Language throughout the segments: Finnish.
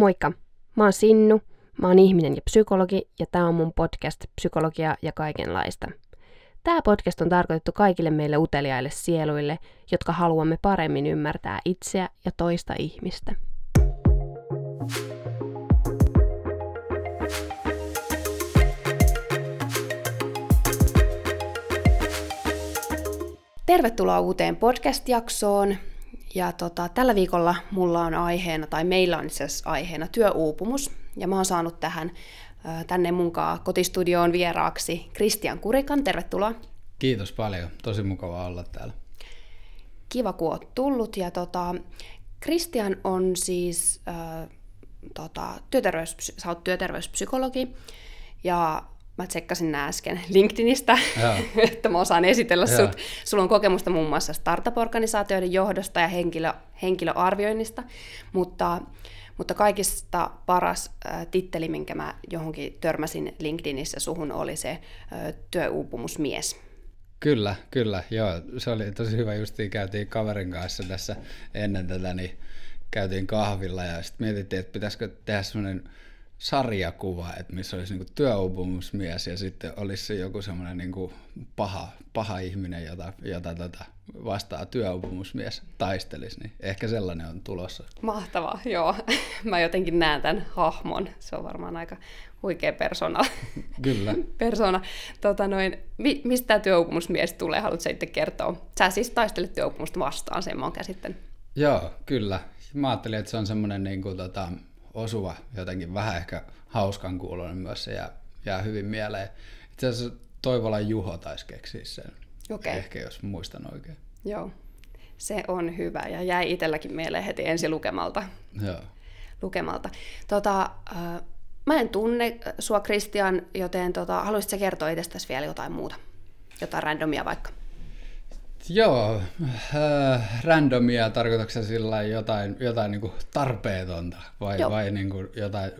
Moikka! Mä oon Sinnu, mä oon ihminen ja psykologi ja tää on mun podcast Psykologia ja kaikenlaista. Tämä podcast on tarkoitettu kaikille meille uteliaille sieluille, jotka haluamme paremmin ymmärtää itseä ja toista ihmistä. Tervetuloa uuteen podcast-jaksoon. Ja tota, tällä viikolla mulla on aiheena, tai meillä on itse asiassa aiheena työuupumus. Ja mä oon saanut tähän tänne munkaan kotistudioon vieraaksi Kristian Kurikan. Tervetuloa. Kiitos paljon. Tosi mukava olla täällä. Kiva, kun oot tullut. Ja tota, Kristian on siis äh, tota, työterveys, sä oot työterveyspsykologi. Ja mä tsekkasin nämä äsken LinkedInistä, että mä osaan esitellä Jaa. sut. Sulla on kokemusta muun muassa startup-organisaatioiden johdosta ja henkilö, henkilöarvioinnista, mutta, mutta kaikista paras äh, titteli, minkä mä johonkin törmäsin LinkedInissä suhun, oli se äh, työuupumusmies. Kyllä, kyllä, joo. Se oli tosi hyvä, justiin käytiin kaverin kanssa tässä ennen tätä, niin käytiin kahvilla ja sitten mietittiin, että pitäisikö tehdä semmoinen sarjakuva, että missä olisi niin työuupumusmies ja sitten olisi se joku semmoinen niin paha, paha ihminen, jota, jota tota vastaa työuupumusmies taistelisi, niin ehkä sellainen on tulossa. Mahtavaa, joo. Mä jotenkin näen tämän hahmon. Se on varmaan aika huikea persona. Kyllä. persona. Tota noin, mi- mistä tämä työuupumusmies tulee? Haluatko itse kertoa? Sä siis taistelet työuupumusta vastaan, sen mä oon käsittänyt. Joo, kyllä. Mä ajattelin, että se on semmoinen niin kuin, tota, osuva, jotenkin vähän ehkä hauskan kuulonen myös se jää, jää hyvin mieleen. Itse asiassa Toivola Juho taisi keksiä sen, okay. ehkä jos muistan oikein. Joo, se on hyvä ja jäi itselläkin mieleen heti ensi lukemalta. Joo. lukemalta. Tota, äh, mä en tunne sua Kristian, joten tota, haluaisitko kertoa itsestäsi vielä jotain muuta? Jotain randomia vaikka? Joo, äh, randomia tarkoitatko sillä jotain, jotain niin kuin tarpeetonta vai, vai niin kuin jotain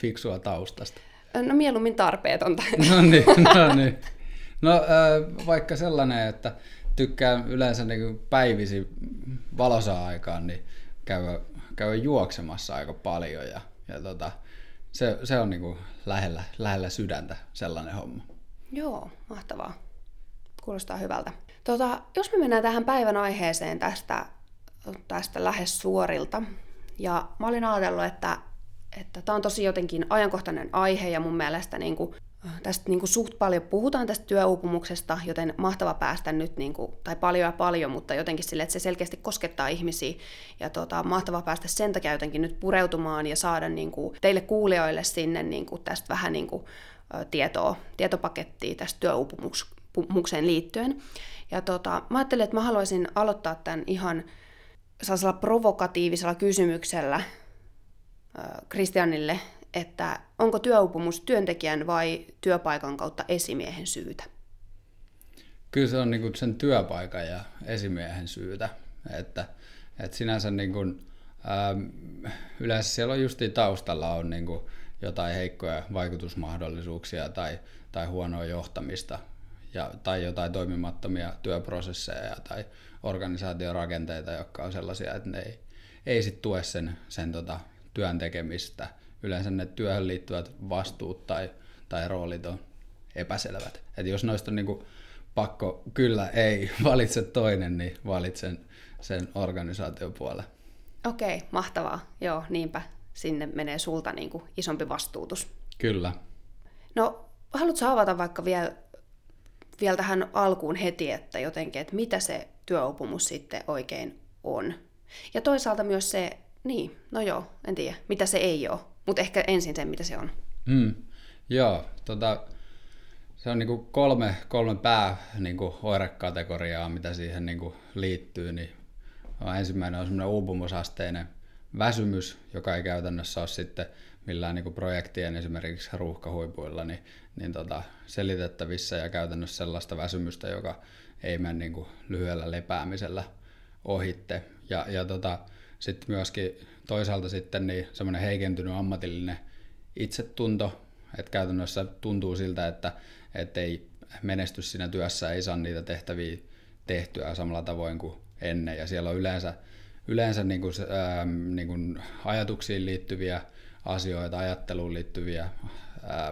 fiksua taustasta? No mieluummin tarpeetonta. No niin, no niin. No äh, vaikka sellainen, että tykkään yleensä niin kuin päivisi valosa aikaan, niin käy, käy juoksemassa aika paljon ja, ja tota, se, se on niin kuin lähellä, lähellä sydäntä sellainen homma. Joo, mahtavaa. Kuulostaa hyvältä. Tota, jos me mennään tähän päivän aiheeseen tästä, tästä lähes suorilta, ja mä olin ajatellut, että että on tosi jotenkin ajankohtainen aihe ja mun mielestä niin kuin, tästä niin kuin suht paljon puhutaan tästä työuupumuksesta, joten mahtava päästä nyt, niin kuin, tai paljon ja paljon, mutta jotenkin sille, että se selkeästi koskettaa ihmisiä. Ja tota, mahtava päästä sen takia jotenkin nyt pureutumaan ja saada niin kuin, teille kuulijoille sinne niin kuin, tästä vähän niin kuin, tietoa, tietopakettia tästä työuupumukseen liittyen. Ja tota, mä ajattelin, että mä haluaisin aloittaa tämän ihan sellaisella provokatiivisella kysymyksellä Kristianille, että onko työuupumus työntekijän vai työpaikan kautta esimiehen syytä? Kyllä se on niin sen työpaikan ja esimiehen syytä. Että, että sinänsä niin kuin, ähm, yleensä siellä on justiin taustalla on niin kuin jotain heikkoja vaikutusmahdollisuuksia tai, tai huonoa johtamista ja, tai jotain toimimattomia työprosesseja tai organisaatiorakenteita, jotka on sellaisia, että ne ei, ei sit tue sen, sen tota, työn tekemistä. Yleensä ne työhön liittyvät vastuut tai, tai roolit on epäselvät. Et jos noista on niinku pakko kyllä ei valitse toinen, niin valitsen sen organisaatiopuolen. Okei, okay, mahtavaa. Joo, niinpä. Sinne menee sulta niinku isompi vastuutus. Kyllä. No, haluatko avata vaikka vielä vielä tähän alkuun heti, että jotenkin, että mitä se työuupumus sitten oikein on. Ja toisaalta myös se, niin, no joo, en tiedä, mitä se ei ole, mutta ehkä ensin sen, mitä se on. Mm, joo, tota, se on niinku kolme, kolme pää niinku oirekategoriaa, mitä siihen niinku liittyy. Niin ensimmäinen on semmoinen uupumusasteinen väsymys, joka ei käytännössä ole sitten millään niin projektien esimerkiksi ruuhkahuipuilla niin, niin tota, selitettävissä ja käytännössä sellaista väsymystä, joka ei mene niin kuin lyhyellä lepäämisellä ohitte. Ja, ja tota, sitten myöskin toisaalta sitten niin semmoinen heikentynyt ammatillinen itsetunto, että käytännössä tuntuu siltä, että, että ei menesty siinä työssä, ei saa niitä tehtäviä tehtyä samalla tavoin kuin ennen. Ja siellä on yleensä, yleensä niin kuin, ää, niin kuin ajatuksiin liittyviä asioita, ajatteluun liittyviä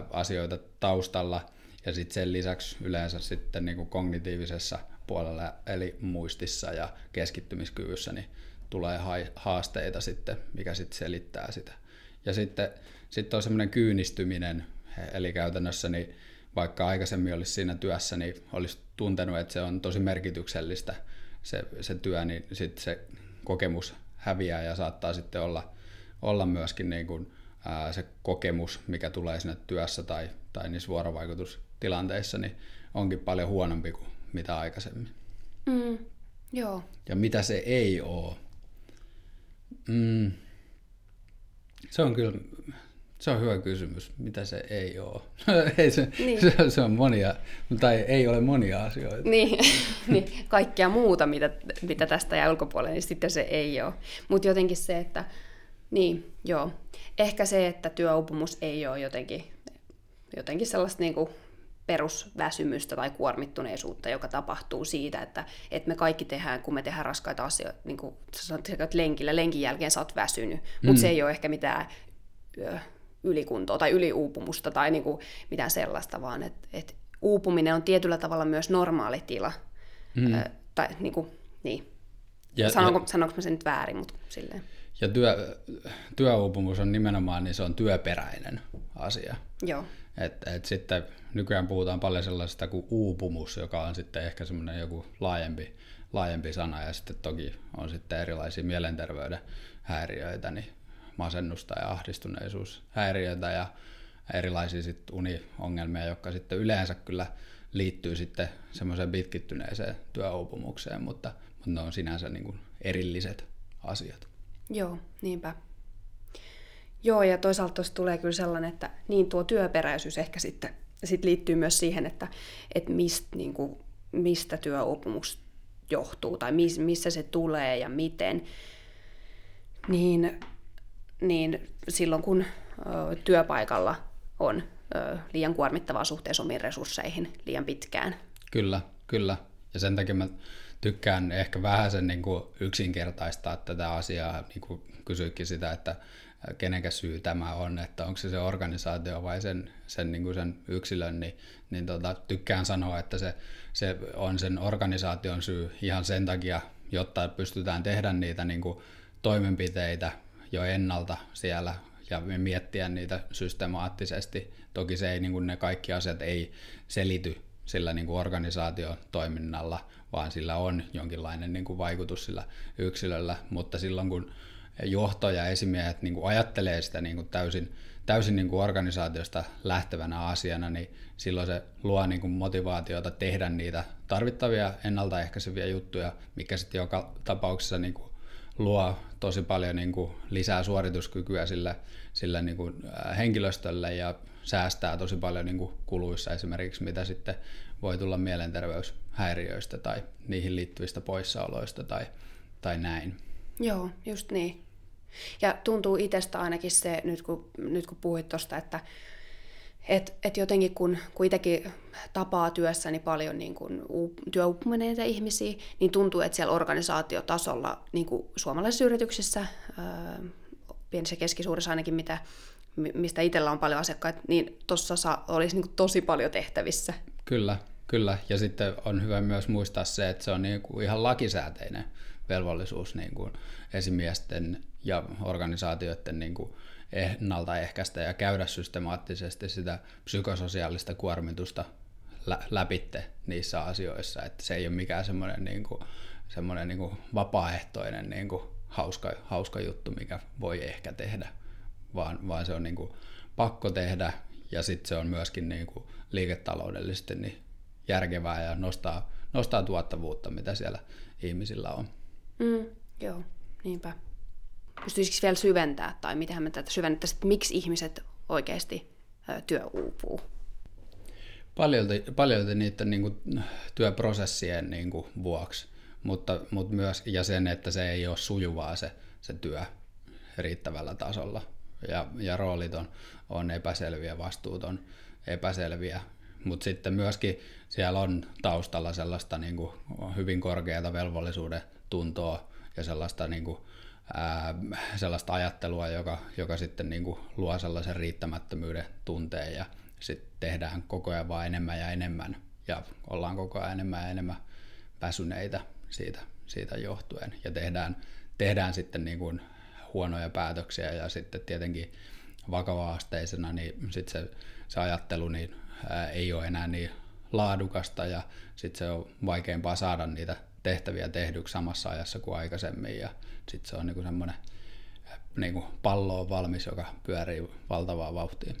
asioita taustalla, ja sitten sen lisäksi yleensä sitten niin kuin kognitiivisessa puolella, eli muistissa ja keskittymiskyvyssä, niin tulee haasteita sitten, mikä sitten selittää sitä. Ja sitten, sitten on semmoinen kyynistyminen, eli käytännössä niin vaikka aikaisemmin olisi siinä työssä, niin olisi tuntenut, että se on tosi merkityksellistä se, se työ, niin sitten se kokemus häviää ja saattaa sitten olla, olla myöskin niin kuin, ää, se kokemus, mikä tulee sinne työssä tai, tai niissä vuorovaikutustilanteissa, niin onkin paljon huonompi kuin mitä aikaisemmin. Mm, joo. Ja mitä se ei ole? Mm, se on kyllä se on hyvä kysymys. Mitä se ei ole? ei se, niin. se, se on monia, tai ei ole monia asioita. Niin, niin kaikkea muuta, mitä, mitä tästä jää ulkopuolelle, niin sitten se ei ole. Mutta jotenkin se, että niin, joo. Ehkä se, että työuupumus ei ole jotenkin, jotenkin sellaista niin kuin perusväsymystä tai kuormittuneisuutta, joka tapahtuu siitä, että, että me kaikki tehdään, kun me tehdään raskaita asioita, niin kuin sä lenkillä, lenkin jälkeen sä oot väsynyt, mutta mm. se ei ole ehkä mitään ylikuntoa tai yliuupumusta tai niin kuin mitään sellaista, vaan että et uupuminen on tietyllä tavalla myös normaali tila. Mm. Ö, tai niin kuin, niin. Ja, sanonko, ja, sanonko mä sen nyt väärin, mutta silleen. Ja työ, työuupumus on nimenomaan, niin se on työperäinen asia. Joo. Et, et sitten nykyään puhutaan paljon sellaisesta kuin uupumus, joka on sitten ehkä semmoinen joku laajempi, laajempi sana, ja sitten toki on sitten erilaisia mielenterveyden häiriöitä, niin masennusta ja ahdistuneisuushäiriöitä ja erilaisia sit uniongelmia, jotka sitten yleensä kyllä liittyy sitten semmoiseen pitkittyneeseen työuupumukseen, mutta, mutta ne on sinänsä niin kuin erilliset asiat. Joo, niinpä. Joo, ja toisaalta tuossa tulee kyllä sellainen, että niin tuo työperäisyys ehkä sitten sit liittyy myös siihen, että, että mist, niin kuin, mistä työuupumus johtuu tai missä se tulee ja miten. Niin niin silloin kun ö, työpaikalla on ö, liian kuormittavaa suhteessa omiin resursseihin liian pitkään. Kyllä, kyllä. Ja sen takia mä tykkään ehkä vähän sen niin kuin yksinkertaistaa tätä asiaa, niin kuin kysyikin sitä, että kenenkä syy tämä on, että onko se se organisaatio vai sen, sen, niin kuin sen yksilön, niin, niin tota, tykkään sanoa, että se, se on sen organisaation syy ihan sen takia, jotta pystytään tehdä niitä niin kuin toimenpiteitä, jo ennalta siellä ja miettiä niitä systemaattisesti. Toki se ei, niin kuin ne kaikki asiat ei selity sillä niin kuin organisaatiotoiminnalla, vaan sillä on jonkinlainen niin kuin vaikutus sillä yksilöllä, mutta silloin kun johto ja esimiehet niin kuin ajattelee sitä niin kuin täysin, täysin niin kuin organisaatiosta lähtevänä asiana, niin silloin se luo niin kuin motivaatiota tehdä niitä tarvittavia ennaltaehkäiseviä juttuja, mikä sitten joka tapauksessa niin kuin luo tosi paljon niin kuin lisää suorituskykyä sillä, sillä niin kuin henkilöstölle ja säästää tosi paljon niin kuin kuluissa esimerkiksi, mitä sitten voi tulla mielenterveyshäiriöistä tai niihin liittyvistä poissaoloista tai, tai näin. Joo, just niin. Ja tuntuu itsestä ainakin se, nyt kun, nyt kun puhuit tuosta, että et, et jotenkin kun, itsekin tapaa työssäni paljon niin kun työuupuneita ihmisiä, niin tuntuu, että siellä organisaatiotasolla niin kuin suomalaisissa yrityksissä, ää, pienissä ja keskisuurissa ainakin, mitä, mistä itsellä on paljon asiakkaita, niin tuossa olisi niin tosi paljon tehtävissä. Kyllä, kyllä. Ja sitten on hyvä myös muistaa se, että se on niin kuin ihan lakisääteinen velvollisuus niin kuin esimiesten ja organisaatioiden niin kuin ennaltaehkäistä ja käydä systemaattisesti sitä psykososiaalista kuormitusta läpitte niissä asioissa, että se ei ole mikään semmoinen, niin kuin, semmoinen niin kuin vapaaehtoinen niin kuin hauska, hauska juttu, mikä voi ehkä tehdä, vaan, vaan se on niin kuin pakko tehdä ja sitten se on myöskin niin kuin liiketaloudellisesti niin järkevää ja nostaa, nostaa tuottavuutta, mitä siellä ihmisillä on. Mm, joo, niinpä pystyisikö vielä syventää, tai miten me tätä syvennettäisiin, että miksi ihmiset oikeasti työ uupuu? Paljolti, paljolti niiden niin kuin, työprosessien niin kuin, vuoksi, mutta, mutta myös ja sen, että se ei ole sujuvaa se, se työ riittävällä tasolla. Ja, ja roolit on, on epäselviä, vastuut on epäselviä, mutta sitten myöskin siellä on taustalla sellaista niin kuin, hyvin korkeata velvollisuuden tuntoa ja sellaista niin kuin, ää, sellaista ajattelua, joka, joka sitten niin kuin luo sellaisen riittämättömyyden tunteen ja sitten tehdään koko ajan vaan enemmän ja enemmän ja ollaan koko ajan enemmän ja enemmän väsyneitä siitä, siitä johtuen. Ja tehdään, tehdään sitten niin kuin huonoja päätöksiä ja sitten tietenkin vakava-asteisena, niin sitten se, se ajattelu niin, ää, ei ole enää niin laadukasta ja sitten se on vaikeampaa saada niitä tehtäviä tehdyksi samassa ajassa kuin aikaisemmin ja sitten se on niinku semmoinen niinku pallo on valmis, joka pyörii valtavaa vauhtia.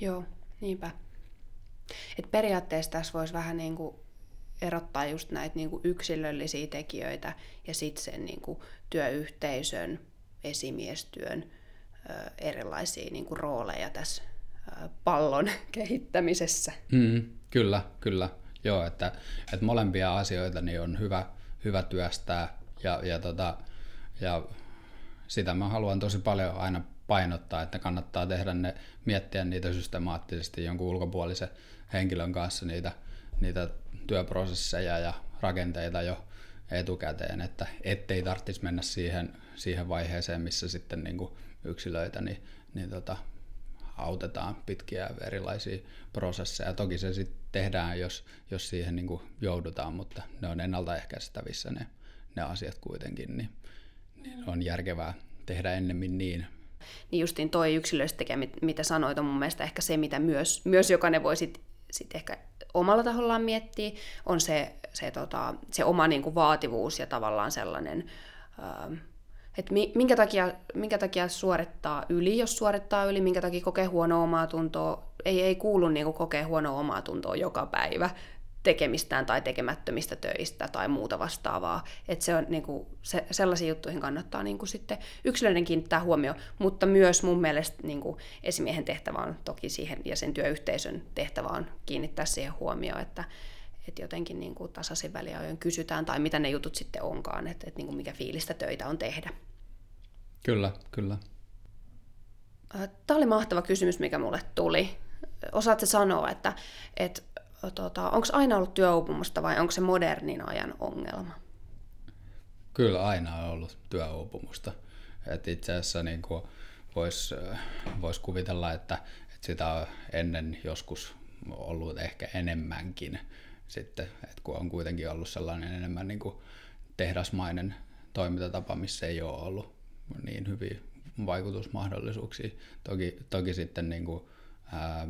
Joo, niinpä. Et periaatteessa tässä voisi vähän niinku erottaa just näitä niinku yksilöllisiä tekijöitä ja sitten sen niinku työyhteisön, esimiestyön erilaisia niinku rooleja tässä pallon kehittämisessä. Mm, kyllä, kyllä. Joo, että, että molempia asioita niin on hyvä, hyvä työstää ja, ja, tota, ja sitä mä haluan tosi paljon aina painottaa, että kannattaa tehdä ne, miettiä niitä systemaattisesti jonkun ulkopuolisen henkilön kanssa niitä, niitä työprosesseja ja rakenteita jo etukäteen, että ettei tarvitsisi mennä siihen, siihen vaiheeseen, missä sitten niin kuin yksilöitä niin, niin tota, autetaan pitkiä erilaisia prosesseja. Toki se sitten tehdään, jos, jos siihen niin joudutaan, mutta ne on ennaltaehkäistävissä ne, ne asiat kuitenkin, niin, niin on järkevää tehdä ennemmin niin. Niin justiin toi yksilöllisesti tekee, mitä sanoit, on mun mielestä ehkä se, mitä myös, myös jokainen voi sit, sit ehkä omalla tahollaan miettiä, on se, se, tota, se oma niin kuin vaativuus ja tavallaan sellainen... Öö, että minkä takia, minkä takia suorittaa yli, jos suorittaa yli, minkä takia kokee huonoa omaa tuntoa. Ei, ei kuulu niin kuin kokea huonoa omaa tuntoa joka päivä tekemistään tai tekemättömistä töistä tai muuta vastaavaa. Että se on niin kuin, se, sellaisiin juttuihin kannattaa niin kuin sitten yksilöiden kiinnittää huomioon, mutta myös mun mielestä niin kuin esimiehen tehtävä on toki siihen ja sen työyhteisön tehtävä on kiinnittää siihen huomioon, että, että jotenkin niin kuin tasaisin väliajoin kysytään, tai mitä ne jutut sitten onkaan, että, että niin kuin mikä fiilistä töitä on tehdä. Kyllä, kyllä. Tämä oli mahtava kysymys, mikä mulle tuli. Osaatko sanoa, että, että tota, onko aina ollut työuupumusta vai onko se modernin ajan ongelma? Kyllä aina on ollut työuupumusta. Et itse asiassa niin voisi vois kuvitella, että, että sitä on ennen joskus ollut ehkä enemmänkin sitten, että kun on kuitenkin ollut sellainen enemmän niin kuin tehdasmainen toimintatapa, missä ei ole ollut niin hyviä vaikutusmahdollisuuksia. Toki, toki sitten niin kuin, ää,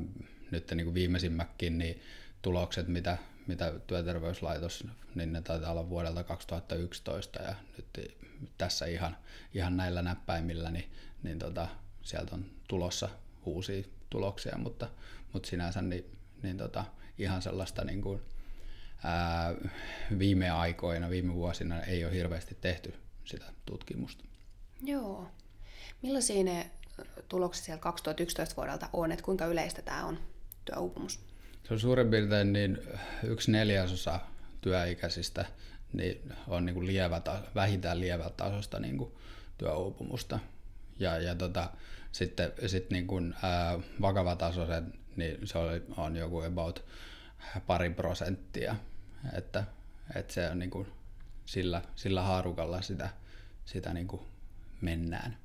nyt niin kuin viimeisimmäkin niin tulokset, mitä, mitä työterveyslaitos, niin ne taitaa olla vuodelta 2011 ja nyt tässä ihan, ihan näillä näppäimillä, niin, niin tota, sieltä on tulossa uusia tuloksia, mutta, mutta sinänsä niin, niin tota, ihan sellaista niin kuin, ää, viime aikoina, viime vuosina ei ole hirveästi tehty sitä tutkimusta. Joo. Millaisia ne tulokset sieltä 2011 vuodelta on, että kuinka yleistä tämä on, työuupumus? Se on suurin piirtein niin yksi neljäsosa työikäisistä niin on niin kuin lievä, vähintään lievä tasosta niin kuin työuupumusta. Ja, ja tota, sitten sit niin kuin, ää, vakava tasoisen, niin se on, on joku about pari prosenttia että, että se on niin kuin sillä, sillä haarukalla sitä, sitä niin kuin mennään.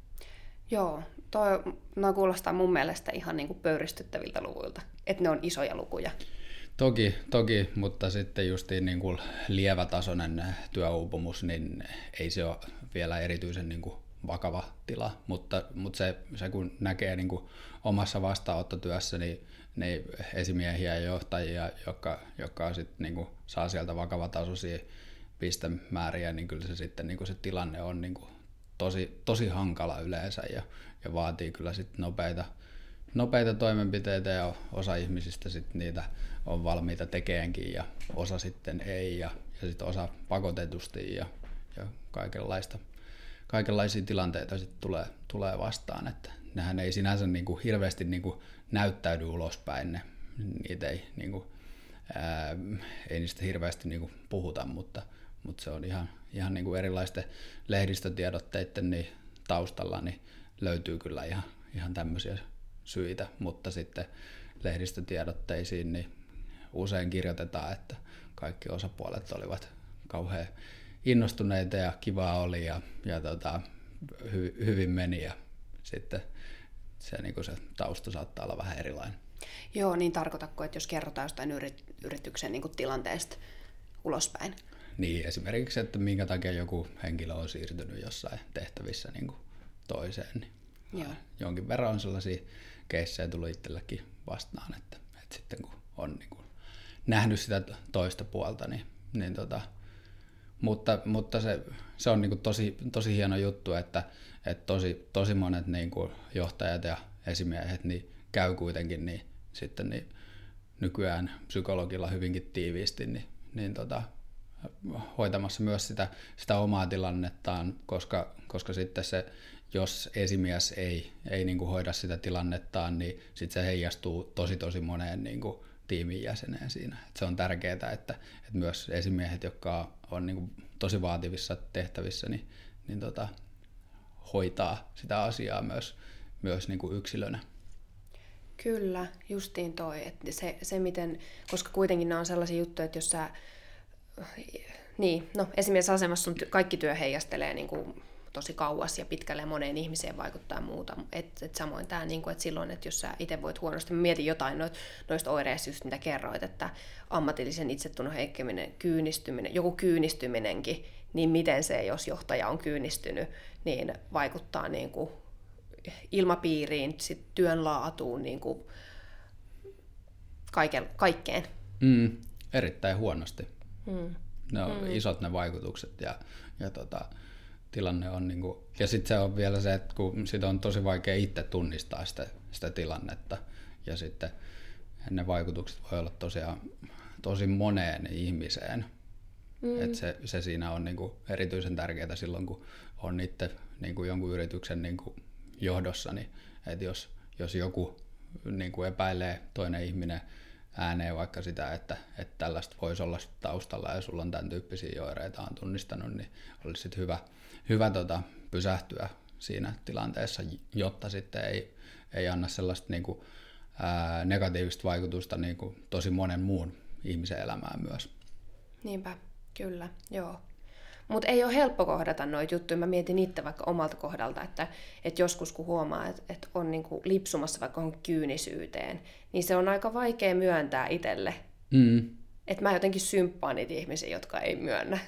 Joo, toi, no kuulostaa mun mielestä ihan niin kuin pöyristyttäviltä luvuilta, että ne on isoja lukuja. Toki, toki mutta sitten justiin niin kuin lievätasoinen työuupumus, niin ei se ole vielä erityisen niin kuin vakava tila, mutta, mutta se, se kun näkee niin kuin omassa vastaanottotyössä, niin niin esimiehiä ja johtajia, jotka, jotka sit niinku saa sieltä vakavatasoisia pistemääriä, niin kyllä se sitten niinku se tilanne on niinku tosi, tosi hankala yleensä ja, ja vaatii kyllä sitten nopeita, nopeita toimenpiteitä ja osa ihmisistä sitten niitä on valmiita tekeenkin ja osa sitten ei ja, ja sitten osa pakotetusti ja, ja kaikenlaista, kaikenlaisia tilanteita sitten tulee, tulee vastaan, että nehän ei sinänsä niin kuin hirveästi niin kuin näyttäydy ulospäin, ne, niitä ei, niin kuin, ää, ei niistä hirveästi niin kuin puhuta, mutta, mutta se on ihan, ihan niin kuin erilaisten lehdistötiedotteiden niin taustalla niin löytyy kyllä ihan, ihan tämmöisiä syitä, mutta sitten lehdistötiedotteisiin niin usein kirjoitetaan, että kaikki osapuolet olivat kauhean innostuneita ja kivaa oli ja, ja tota, hy, hyvin meni ja sitten se, niin kuin se tausta saattaa olla vähän erilainen. Joo, niin tarkoitatko, että jos kerrotaan jostain yrit, yrityksen niin kuin tilanteesta ulospäin? Niin, esimerkiksi, että minkä takia joku henkilö on siirtynyt jossain tehtävissä niin kuin toiseen. Niin Joo. Jonkin verran on sellaisia keissejä tullut itselläkin vastaan, että, että sitten kun on niin kuin nähnyt sitä toista puolta, niin, niin tota, mutta, mutta se, se on niin kuin tosi, tosi hieno juttu, että, että tosi, tosi monet niin kuin johtajat ja esimiehet niin käy kuitenkin niin, sitten niin nykyään psykologilla hyvinkin tiiviisti niin, niin tota, hoitamassa myös sitä, sitä omaa tilannettaan, koska, koska sitten se, jos esimies ei, ei niin kuin hoida sitä tilannettaan, niin sitten se heijastuu tosi tosi moneen niin kuin tiimin jäseneen siinä. Et se on tärkeää, että, että myös esimiehet, jotka on niin kuin tosi vaativissa tehtävissä, niin, niin tota, hoitaa sitä asiaa myös, myös niin kuin yksilönä. Kyllä, justiin toi. Että se, se miten, koska kuitenkin nämä on sellaisia juttuja, että jos sä, niin, no asemassa sun kaikki työ heijastelee niin kuin tosi kauas ja pitkälle moneen ihmiseen vaikuttaa ja muuta. Et, et samoin tämä, niin että silloin, että jos sä itse voit huonosti, mä mietin jotain noit, noista oireista, just mitä kerroit, että ammatillisen itsetunnon heikkeminen, kyynistyminen, joku kyynistyminenkin, niin miten se, jos johtaja on kyynistynyt, niin vaikuttaa niin kuin ilmapiiriin, sit työn laatuun, niin kuin kaiken, kaikkeen. Mm, erittäin huonosti. Mm. Ne on mm. isot ne vaikutukset ja, ja tota, tilanne on niin kuin, ja sitten se on vielä se, että kun sitä on tosi vaikea itse tunnistaa sitä, sitä tilannetta ja sitten ne vaikutukset voi olla tosiaan tosi moneen ihmiseen. Mm. Et se, se siinä on niin kuin erityisen tärkeää silloin, kun on itse niin kuin jonkun yrityksen niin kuin johdossa, niin että jos, jos joku niin kuin epäilee toinen ihminen ääneen vaikka sitä, että, että tällaista voisi olla taustalla ja sulla on tämän tyyppisiä oireita on tunnistanut, niin olisi sitten hyvä, hyvä tota, pysähtyä siinä tilanteessa, jotta sitten ei, ei anna sellaista niin kuin, ää, negatiivista vaikutusta niin kuin tosi monen muun ihmisen elämään myös. Niinpä, kyllä, joo. Mutta ei ole helppo kohdata noita juttuja. Mä mietin itse vaikka omalta kohdalta, että, että joskus kun huomaa, että, että on niinku lipsumassa vaikka on kyynisyyteen, niin se on aika vaikea myöntää itselle. Mm. Että mä jotenkin symppaan niitä ihmisiä, jotka ei myönnä,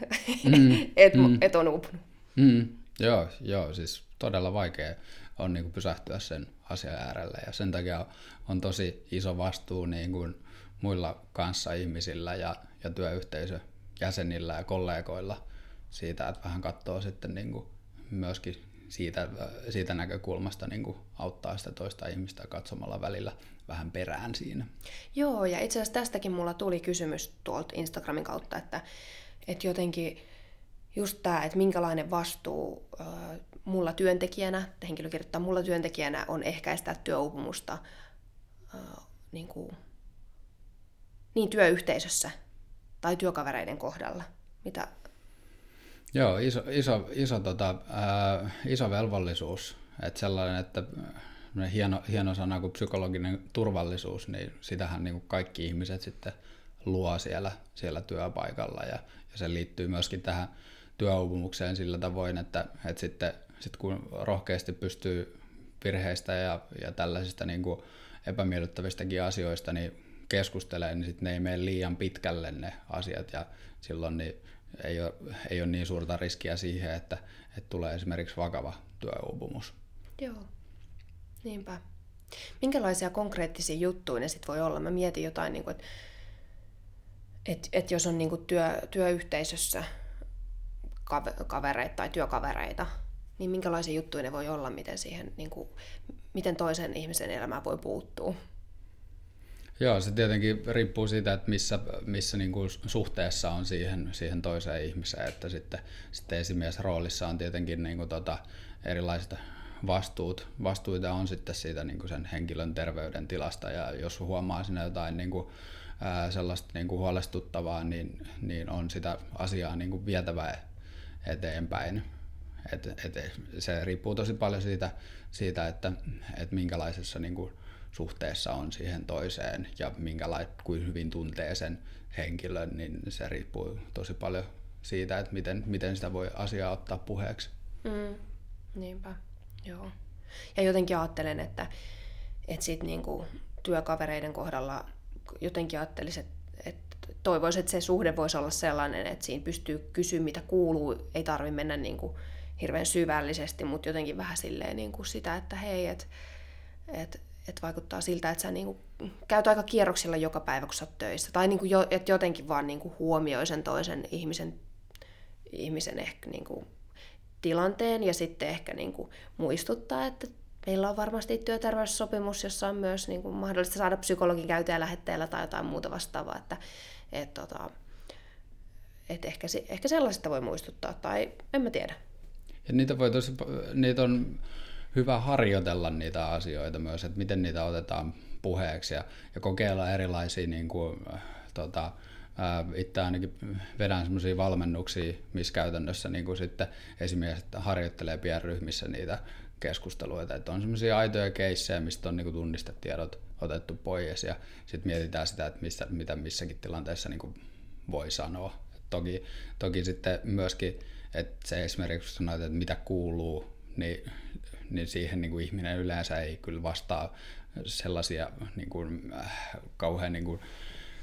mm. että mm. et on uupunut. Mm. Joo, joo, siis todella vaikea on niin kuin pysähtyä sen asian äärelle ja sen takia on tosi iso vastuu niin kuin muilla kanssa ihmisillä ja, ja työyhteisön jäsenillä ja kollegoilla siitä, että vähän katsoo sitten niin kuin myöskin siitä, siitä näkökulmasta niin kuin auttaa sitä toista ihmistä katsomalla välillä vähän perään siinä. Joo, ja itse asiassa tästäkin mulla tuli kysymys tuolta Instagramin kautta, että, että jotenkin just tämä, että minkälainen vastuu äh, mulla työntekijänä, henkilö kirjoittaa mulla työntekijänä, on ehkäistä työuupumusta äh, niin, kuin, niin työyhteisössä tai työkavereiden kohdalla. Mitä Joo, iso, iso, iso, tota, ää, iso velvollisuus. Että sellainen, että hieno, hieno sana kuin psykologinen turvallisuus, niin sitähän niin kuin kaikki ihmiset sitten luo siellä, siellä työpaikalla. Ja, ja se liittyy myöskin tähän työuupumukseen sillä tavoin, että, että sitten sit kun rohkeasti pystyy virheistä ja, ja tällaisista niin kuin epämiellyttävistäkin asioista niin keskustelee, niin sitten ne ei mene liian pitkälle ne asiat ja silloin niin ei ole, ei ole niin suurta riskiä siihen, että, että tulee esimerkiksi vakava työuupumus. Joo, niinpä. Minkälaisia konkreettisia juttuja ne sitten voi olla? Mä mietin jotain, niin kuin, että, että, että jos on niin kuin työ, työyhteisössä kavereita tai työkavereita, niin minkälaisia juttuja ne voi olla, miten, siihen, niin kuin, miten toisen ihmisen elämään voi puuttua? Joo, se tietenkin riippuu siitä, että missä, missä niin kuin suhteessa on siihen, siihen toiseen ihmiseen, että sitten, sitten esimiesroolissa on tietenkin niin kuin tota, erilaiset vastuut. Vastuita on sitten siitä niin kuin sen henkilön terveyden tilasta ja jos huomaa sinne jotain niin kuin, ää, sellaista niin kuin huolestuttavaa, niin, niin on sitä asiaa niin kuin vietävä eteenpäin. Et, et, se riippuu tosi paljon siitä, siitä että, että minkälaisessa niin kuin, suhteessa on siihen toiseen ja minkälainen, kuin hyvin tuntee sen henkilön, niin se riippuu tosi paljon siitä, että miten, miten sitä voi asiaa ottaa puheeksi. Mm, niinpä, joo. Ja jotenkin ajattelen, että, että sit niinku työkavereiden kohdalla jotenkin ajattelisin, että, toivoisin, että se suhde voisi olla sellainen, että siinä pystyy kysyä, mitä kuuluu, ei tarvi mennä niinku hirveän syvällisesti, mutta jotenkin vähän silleen niinku sitä, että hei, että että että vaikuttaa siltä, että sä niinku käyt aika kierroksilla joka päivä, kun sä oot töissä. Tai niinku jo, että jotenkin vaan niinku huomioi sen toisen ihmisen, ihmisen ehkä niinku tilanteen ja sitten ehkä niinku muistuttaa, että meillä on varmasti työterveyssopimus, jossa on myös niinku mahdollista saada psykologin käytäjä lähetteellä tai jotain muuta vastaavaa. Että, et, tota, et ehkä, ehkä sellaisesta voi muistuttaa tai en mä tiedä. Ja niitä, voi tosi, niitä on hyvä harjoitella niitä asioita myös, että miten niitä otetaan puheeksi ja, ja kokeilla erilaisia niin kuin, tota, itse ainakin vedän semmoisia valmennuksia, missä käytännössä niin kuin sitten esimerkiksi harjoittelee pienryhmissä niitä keskusteluita, että on semmoisia aitoja keissejä, mistä on niin kuin tunnistetiedot otettu pois ja sitten mietitään sitä, että missä, mitä missäkin tilanteessa niin kuin voi sanoa. Toki, toki sitten myöskin, että se esimerkiksi sanoit, että mitä kuuluu, niin niin siihen niin kuin ihminen yleensä ei kyllä vastaa sellaisia niin kuin, äh, kauhean niin kuin,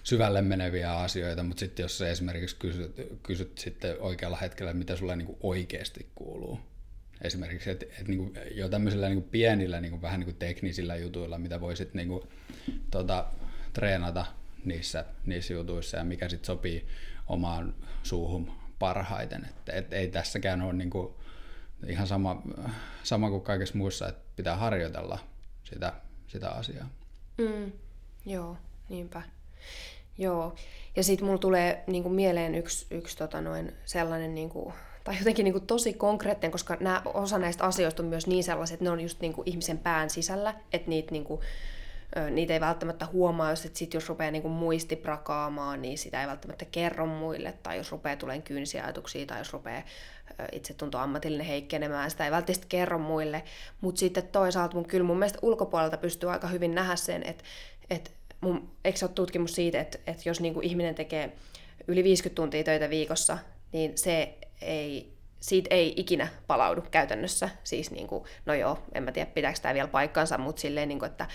syvälle meneviä asioita, mutta sitten jos sä esimerkiksi kysyt, kysyt sitten oikealla hetkellä, mitä sulle niin kuin oikeasti kuuluu, esimerkiksi että et, niin jo tämmöisillä niin kuin pienillä niin kuin, vähän niin kuin teknisillä jutuilla, mitä voisit niin kuin, tota, treenata niissä, niissä jutuissa ja mikä sitten sopii omaan suuhun parhaiten. Et, et, ei tässäkään ole niin kuin, ihan sama, sama kuin kaikessa muussa, että pitää harjoitella sitä, sitä asiaa. Mm, joo, niinpä. Joo, ja sitten mulla tulee niinku mieleen yksi, yksi tota noin, sellainen, niinku, tai jotenkin niinku tosi konkreettinen, koska nää, osa näistä asioista on myös niin sellaiset, että ne on just niinku ihmisen pään sisällä, että niitä niinku, niitä ei välttämättä huomaa, jos, sit jos rupeaa niinku muisti prakaamaan, niin sitä ei välttämättä kerro muille, tai jos rupeaa tulemaan kyynisiä ajatuksia, tai jos rupeaa itse tuntuu ammatillinen heikkenemään, sitä ei välttämättä kerro muille, mutta sitten toisaalta mun, kyllä mun mielestä ulkopuolelta pystyy aika hyvin nähdä sen, että, että mun, eikö se ole tutkimus siitä, että, että jos niin kuin ihminen tekee yli 50 tuntia töitä viikossa, niin se ei, siitä ei ikinä palaudu käytännössä. Siis niin kuin, no joo, en mä tiedä pitääkö tämä vielä paikkansa, mutta silleen, niin kuin, että,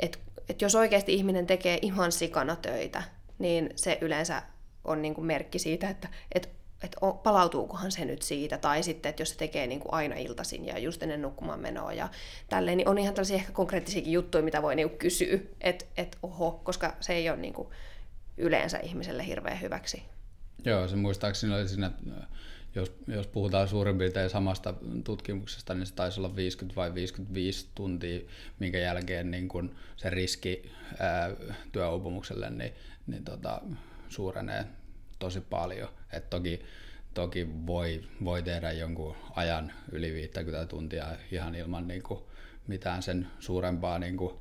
että, että jos oikeasti ihminen tekee ihan sikana töitä, niin se yleensä on niin kuin merkki siitä, että, että että palautuukohan se nyt siitä, tai sitten, että jos se tekee niin kuin aina iltaisin ja just ennen nukkumaan menoa ja tälleen, niin on ihan tällaisia ehkä konkreettisiakin juttuja, mitä voi niin kuin kysyä, että et, oho, koska se ei ole niin kuin yleensä ihmiselle hirveän hyväksi. Joo, se muistaakseni oli siinä, jos, jos puhutaan suurin piirtein samasta tutkimuksesta, niin se taisi olla 50 vai 55 tuntia, minkä jälkeen niin kun se riski ää, työuupumukselle niin, niin tota, suurenee tosi paljon. Et toki, toki voi, voi tehdä jonkun ajan yli 50 tuntia ihan ilman niin kuin mitään sen suurempaa niin kuin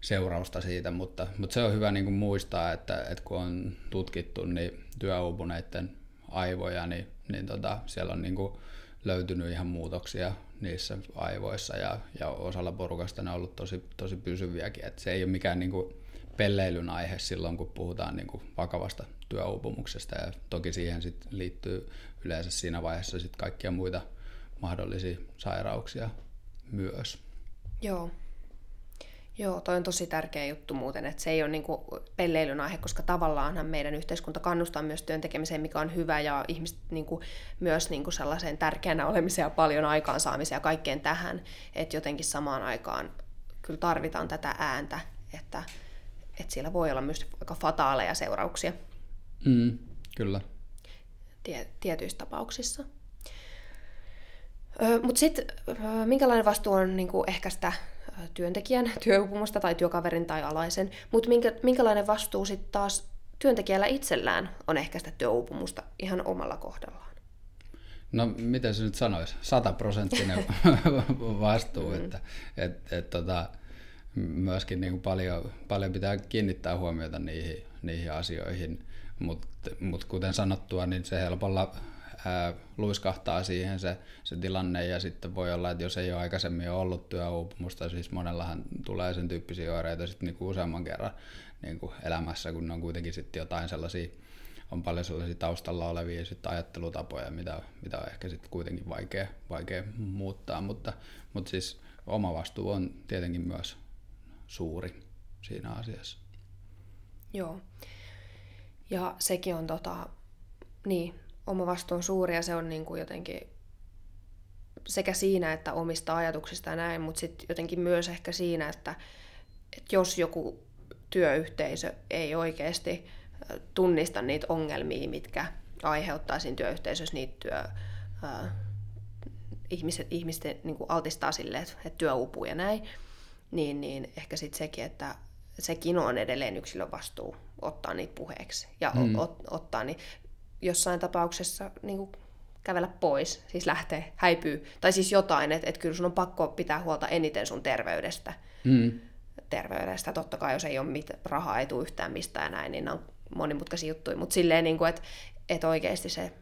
seurausta siitä, mutta, mutta se on hyvä niin kuin muistaa, että, että kun on tutkittu niin työuupuneiden aivoja, niin, niin tota, siellä on niin kuin löytynyt ihan muutoksia niissä aivoissa ja, ja osalla porukasta ne on ollut tosi, tosi pysyviäkin. Et se ei ole mikään niin kuin pelleilyn aihe silloin, kun puhutaan niin kuin vakavasta työuupumuksesta ja toki siihen sit liittyy yleensä siinä vaiheessa sit kaikkia muita mahdollisia sairauksia myös. Joo. Joo, toi on tosi tärkeä juttu muuten, että se ei ole niinku pelleilyn aihe, koska tavallaanhan meidän yhteiskunta kannustaa myös työn tekemiseen, mikä on hyvä, ja ihmiset niinku, myös niinku sellaiseen tärkeänä olemiseen ja paljon aikaansaamiseen ja kaikkeen tähän, että jotenkin samaan aikaan kyllä tarvitaan tätä ääntä, että, että siellä voi olla myös aika fataaleja seurauksia. Mm, kyllä. Tie, tietyissä tapauksissa. Mutta sitten minkälainen vastuu on niinku ehkä sitä työntekijän työupumusta tai työkaverin tai alaisen, mutta minkä, minkälainen vastuu sitten taas työntekijällä itsellään on ehkä sitä työupumusta ihan omalla kohdallaan? No miten se nyt sanoisi? Sataprosenttinen vastuu, mm. että et, et, tota, myöskin niin kuin paljon, paljon pitää kiinnittää huomiota niihin, niihin asioihin, mutta mut kuten sanottua, niin se helpolla luiskahtaa siihen se, se tilanne ja sitten voi olla, että jos ei ole aikaisemmin ollut työuupumusta, siis monellahan tulee sen tyyppisiä oireita sitten niinku useamman kerran niinku elämässä, kun on kuitenkin sitten jotain sellaisia on paljon sellaisia taustalla olevia sit ajattelutapoja, mitä, mitä on ehkä sitten kuitenkin vaikea, vaikea muuttaa, mutta, mutta siis oma vastuu on tietenkin myös suuri siinä asiassa. Joo. Ja sekin on tota, niin, oma vastuu on suuri ja se on niin kuin jotenkin sekä siinä, että omista ajatuksista ja näin, mutta sitten jotenkin myös ehkä siinä, että, että jos joku työyhteisö ei oikeasti tunnista niitä ongelmia, mitkä aiheuttaa siinä työyhteisössä niitä työ, ää, ihmiset, ihmisten niin kuin altistaa sille, että, että työ uupuu ja näin, niin, niin ehkä sitten sekin, että sekin on edelleen yksilön vastuu ottaa niitä puheeksi ja mm. ot, ottaa niin jossain tapauksessa niin kuin kävellä pois, siis lähtee, häipyy, tai siis jotain, että et kyllä sun on pakko pitää huolta eniten sun terveydestä. Mm. Terveydestä, totta kai jos ei ole mit, rahaa, ei tule yhtään mistään ja näin, niin ne on monimutkaisia juttuja, mutta silleen, niin kuin, että, että oikeasti se,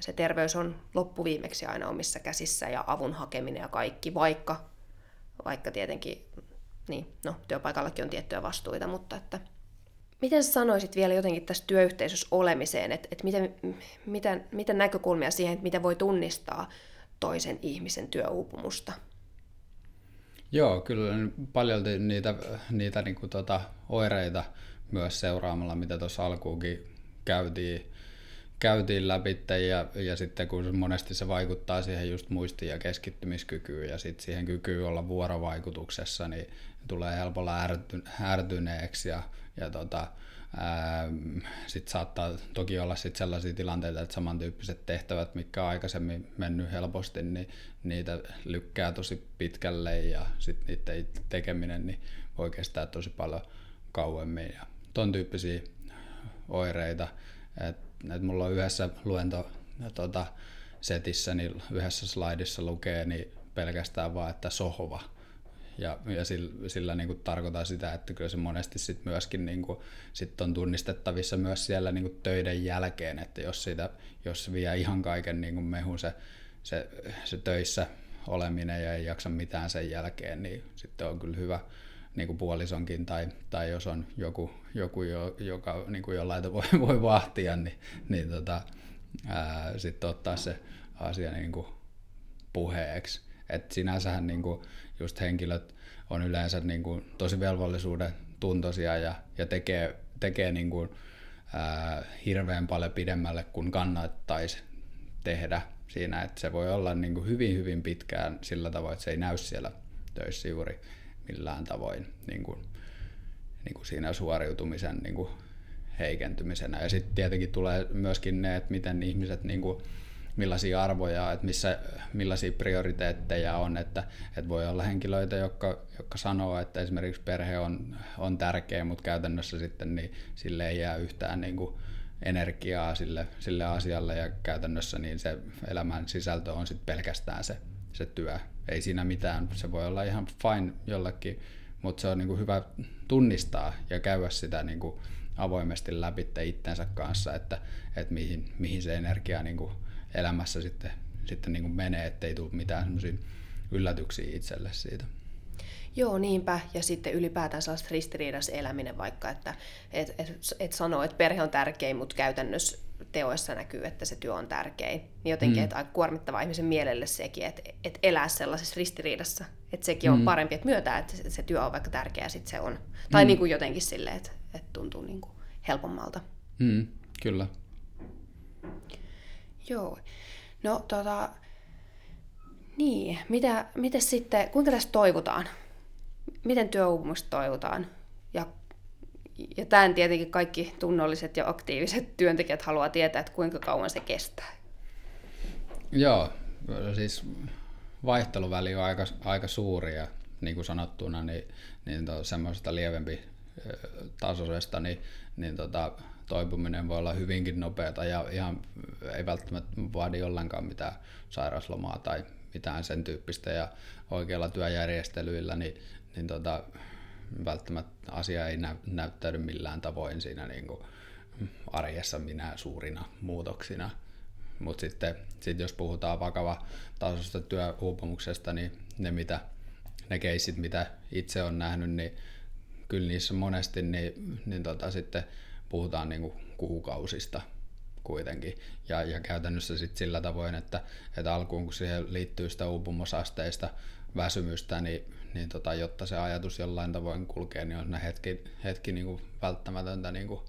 se terveys on loppuviimeksi aina omissa käsissä ja avun hakeminen ja kaikki, vaikka, vaikka tietenkin, niin, no, työpaikallakin on tiettyjä vastuita, mutta että, Miten sä sanoisit vielä jotenkin tästä työyhteisössä olemiseen, että, että miten, mitä, mitä näkökulmia siihen, että miten voi tunnistaa toisen ihmisen työuupumusta? Joo, kyllä paljon niitä, niitä niin kuin tuota, oireita myös seuraamalla, mitä tuossa alkuunkin käytiin, käytiin läpi ja, ja sitten kun monesti se vaikuttaa siihen just muisti- ja keskittymiskykyyn ja sitten siihen kykyyn olla vuorovaikutuksessa, niin tulee helpolla ärty, ja, ja tota, sitten saattaa toki olla sit sellaisia tilanteita, että samantyyppiset tehtävät, mitkä on aikaisemmin mennyt helposti, niin niitä lykkää tosi pitkälle ja sitten niiden tekeminen niin voi kestää tosi paljon kauemmin. Ja ton tyyppisiä oireita, että et mulla on yhdessä luento tota, setissä, niin yhdessä slaidissa lukee niin pelkästään vaan, että sohva ja, ja sillä, sillä niin kuin tarkoitan sitä, että kyllä se monesti sit myöskin niin kuin, sit on tunnistettavissa myös siellä niin kuin töiden jälkeen, että jos, sitä, jos vie ihan kaiken niin kuin mehun se, se, se töissä oleminen ja ei jaksa mitään sen jälkeen, niin sitten on kyllä hyvä niin kuin puolisonkin tai, tai jos on joku, joku jo, joka niin kuin jollain voi, voi vahtia, niin, niin tota, sitten ottaa se asia niin kuin puheeksi. Et sinänsähän niin kuin, just henkilöt on yleensä niin kuin tosi velvollisuuden tuntoisia ja, ja tekee, tekee niin kuin, ää, hirveän paljon pidemmälle kuin kannattaisi tehdä siinä, että se voi olla niin kuin hyvin hyvin pitkään sillä tavoin, että se ei näy siellä töissä juuri millään tavoin niin kuin, niin kuin siinä suoriutumisen niin kuin heikentymisenä. Ja sitten tietenkin tulee myöskin ne, että miten ihmiset niin kuin, millaisia arvoja, että missä, millaisia prioriteetteja on, että, että voi olla henkilöitä, jotka, jotka sanoo, että esimerkiksi perhe on, on tärkeä, mutta käytännössä sitten niin sille ei jää yhtään niin kuin energiaa sille, sille asialle ja käytännössä niin se elämän sisältö on sitten pelkästään se, se työ. Ei siinä mitään, se voi olla ihan fine jollekin, mutta se on niin kuin hyvä tunnistaa ja käydä sitä niin kuin avoimesti läpi itsensä kanssa, että, että mihin, mihin se energia niin kuin elämässä sitten, sitten niin kuin menee, ettei tule mitään semmoisia yllätyksiä itselle siitä. Joo, niinpä. Ja sitten ylipäätään sellaista ristiriidassa eläminen vaikka, että et, et, et sanoo, että perhe on tärkein, mutta käytännössä teoissa näkyy, että se työ on tärkein. Niin jotenkin, mm. että aika kuormittava ihmisen mielelle sekin, että, että elää sellaisessa ristiriidassa. Että sekin on mm. parempi, että myöntää, että se työ on vaikka tärkeä, sitten se on. Tai mm. niin kuin jotenkin silleen, että, että tuntuu niin kuin helpommalta. Mm, kyllä. Joo. No tota, niin, mitä, miten sitten, kuinka tästä toivutaan? Miten työuupumusta toivutaan? Ja, ja tämän tietenkin kaikki tunnolliset ja aktiiviset työntekijät haluaa tietää, että kuinka kauan se kestää. Joo, siis vaihteluväli on aika, aika suuri ja niin kuin sanottuna, niin, niin semmoisesta lievempi tasoisesta, niin, niin tota, toipuminen voi olla hyvinkin nopeata ja ihan ei välttämättä vaadi ollenkaan mitään sairauslomaa tai mitään sen tyyppistä ja oikealla työjärjestelyillä, niin, niin tota, välttämättä asia ei nä, näyttäydy millään tavoin siinä niin kuin arjessa minä suurina muutoksina. Mutta sitten sit jos puhutaan vakava tasosta työuupumuksesta, niin ne, mitä, ne keissit, mitä itse on nähnyt, niin kyllä niissä monesti niin, niin tota, sitten puhutaan niin kuin kuukausista kuitenkin. Ja, ja käytännössä sit sillä tavoin, että, että alkuun kun siihen liittyy sitä uupumusasteista väsymystä, niin, niin tota, jotta se ajatus jollain tavoin kulkee, niin on hetki, hetki niin kuin välttämätöntä niin kuin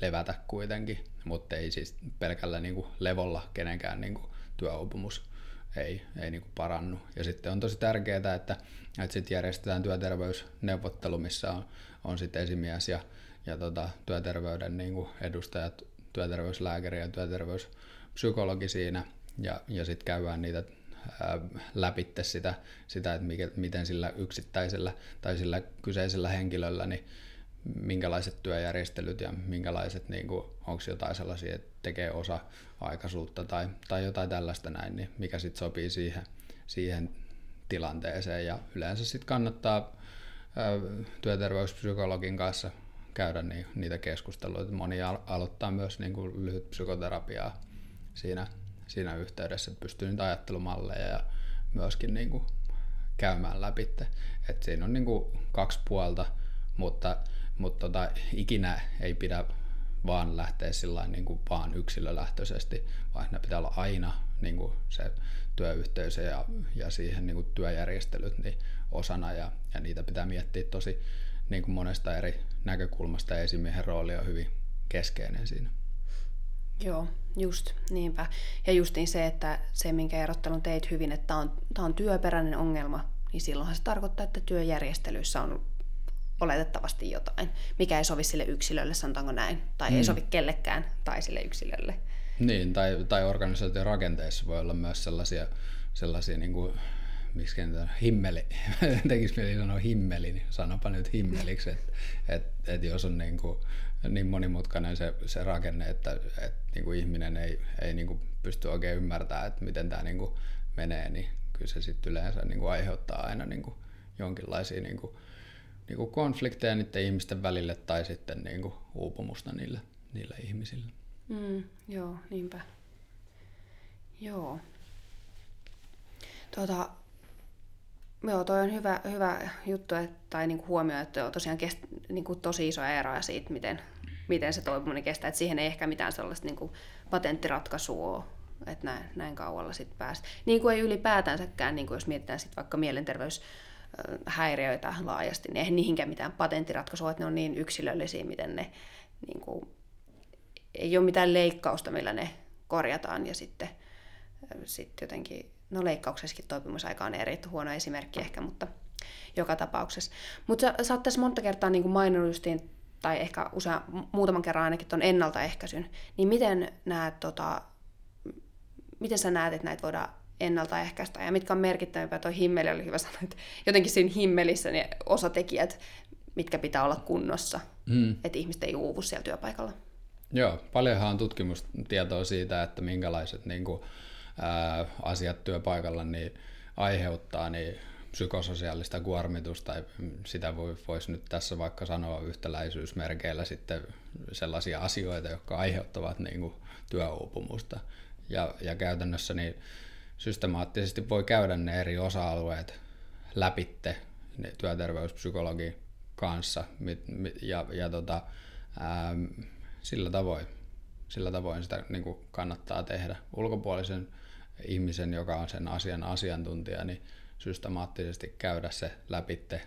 levätä kuitenkin, mutta ei siis pelkällä niin kuin levolla kenenkään niin kuin työuupumus ei, ei niin kuin parannu. Ja sitten on tosi tärkeää, että, että sitten järjestetään työterveysneuvottelu, missä on, on sitten esimies ja, ja tota, työterveyden niin kuin edustajat, työterveyslääkäri ja työterveyspsykologi siinä, ja, ja sitten käydään niitä läpitte sitä, sitä että mikä, miten sillä yksittäisellä tai sillä kyseisellä henkilöllä, niin minkälaiset työjärjestelyt ja minkälaiset, niin kuin, onko jotain sellaisia, että tekee osa aikaisuutta tai, tai jotain tällaista näin, niin mikä sitten sopii siihen, siihen tilanteeseen. Ja yleensä sitten kannattaa työterveyspsykologin kanssa käydä ni, niitä keskusteluita. Moni aloittaa myös niin kuin lyhyt psykoterapiaa siinä, siinä yhteydessä, että pystyy niitä ajattelumalleja ja myöskin niin kuin käymään läpi. Et siinä on niin kuin kaksi puolta, mutta mutta tota, ikinä ei pidä vaan lähteä sillä niin kuin vaan yksilölähtöisesti, vaan ne pitää olla aina niin kuin se työyhteisö ja, ja siihen niin kuin työjärjestelyt niin osana ja, ja niitä pitää miettiä tosi niin kuin monesta eri näkökulmasta ja esimiehen rooli on hyvin keskeinen siinä. Joo, just niinpä. Ja justiin se, että se, minkä erottelun teit hyvin, että tämä on, tämä on työperäinen ongelma, niin silloinhan se tarkoittaa, että työjärjestelyissä on oletettavasti jotain, mikä ei sovi sille yksilölle, sanotaanko näin, tai mm. ei sovi kellekään tai sille yksilölle. Niin, tai, tai organisaation rakenteissa voi olla myös sellaisia, sellaisia niin kuin, miksi niitä himmeli, tekisi mieli sanoa himmeli, niin sanopa nyt himmeliksi, että et, et jos on niin, kuin, niin monimutkainen se, se rakenne, että et, niin kuin ihminen ei, ei niin kuin pysty oikein ymmärtämään, että miten tämä niin kuin menee, niin kyllä se sitten yleensä niin kuin aiheuttaa aina niin kuin jonkinlaisia niin kuin, niin kuin konflikteja niiden ihmisten välille tai sitten niin kuin uupumusta niille, niille ihmisille. Mm, joo, niinpä. Joo. Tota, joo, toi on hyvä, hyvä juttu, että, tai niinku huomio, että on tosiaan kest, niinku tosi isoja eroja siitä, miten, miten se toipuminen kestää. Et siihen ei ehkä mitään sellaista niinku patenttiratkaisua ole, että näin, näin kaualla sitten päästä. Niin kuin ei ylipäätänsäkään, kuin jos mietitään sit vaikka mielenterveys häiriöitä laajasti, niin eihän niihinkään mitään patenttiratkaisua, että ne on niin yksilöllisiä, miten ne niin kuin, ei ole mitään leikkausta, millä ne korjataan ja sitten, sitten jotenkin, no leikkauksessakin toipumisaika on eri, huono esimerkki ehkä, mutta joka tapauksessa. Mutta sä, sä oot tässä monta kertaa niin maininnut tai ehkä usea, muutaman kerran ainakin tuon ennaltaehkäisyn, niin miten näet, tota, miten sä näet, että näitä voidaan ennaltaehkäistä ja mitkä on merkittävimpää. Tuo himmeli oli hyvä sanoa, että jotenkin siinä himmelissä ne osatekijät, mitkä pitää olla kunnossa, mm. että ihmiset ei uuvu siellä työpaikalla. Joo, paljonhan on tutkimustietoa siitä, että minkälaiset niin kuin, ää, asiat työpaikalla niin aiheuttaa niin psykososiaalista kuormitusta, sitä voi, voisi nyt tässä vaikka sanoa yhtäläisyysmerkeillä sitten sellaisia asioita, jotka aiheuttavat niin kuin, työuupumusta. Ja, ja käytännössä niin systemaattisesti voi käydä ne eri osa-alueet läpitte ne työterveyspsykologi kanssa ja, ja tota, ää, sillä tavoin sillä tavoin sitä niin kuin kannattaa tehdä. Ulkopuolisen ihmisen, joka on sen asian asiantuntija, niin systemaattisesti käydä se läpitte.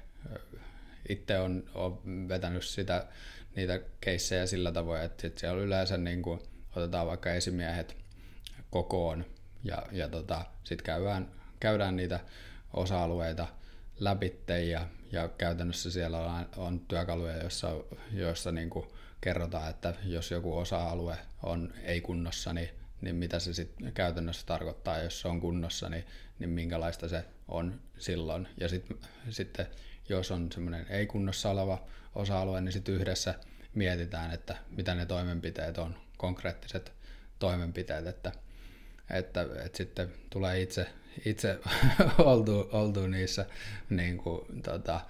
Itse on, on vetänyt sitä, niitä keissejä sillä tavoin, että sit siellä yleensä niin kuin, otetaan vaikka esimiehet kokoon ja, ja tota, sitten käydään, käydään niitä osa-alueita läpitte ja, ja käytännössä siellä on, on työkaluja, joissa, joissa niin kuin kerrotaan, että jos joku osa-alue on ei kunnossa, niin, niin mitä se sitten käytännössä tarkoittaa, jos se on kunnossa, niin, niin minkälaista se on silloin. Ja sit, sitten jos on semmoinen ei kunnossa oleva osa-alue, niin sitten yhdessä mietitään, että mitä ne toimenpiteet on, konkreettiset toimenpiteet, että että, että sitten tulee itse, itse oltu, oltu niissä niin kuin, tota,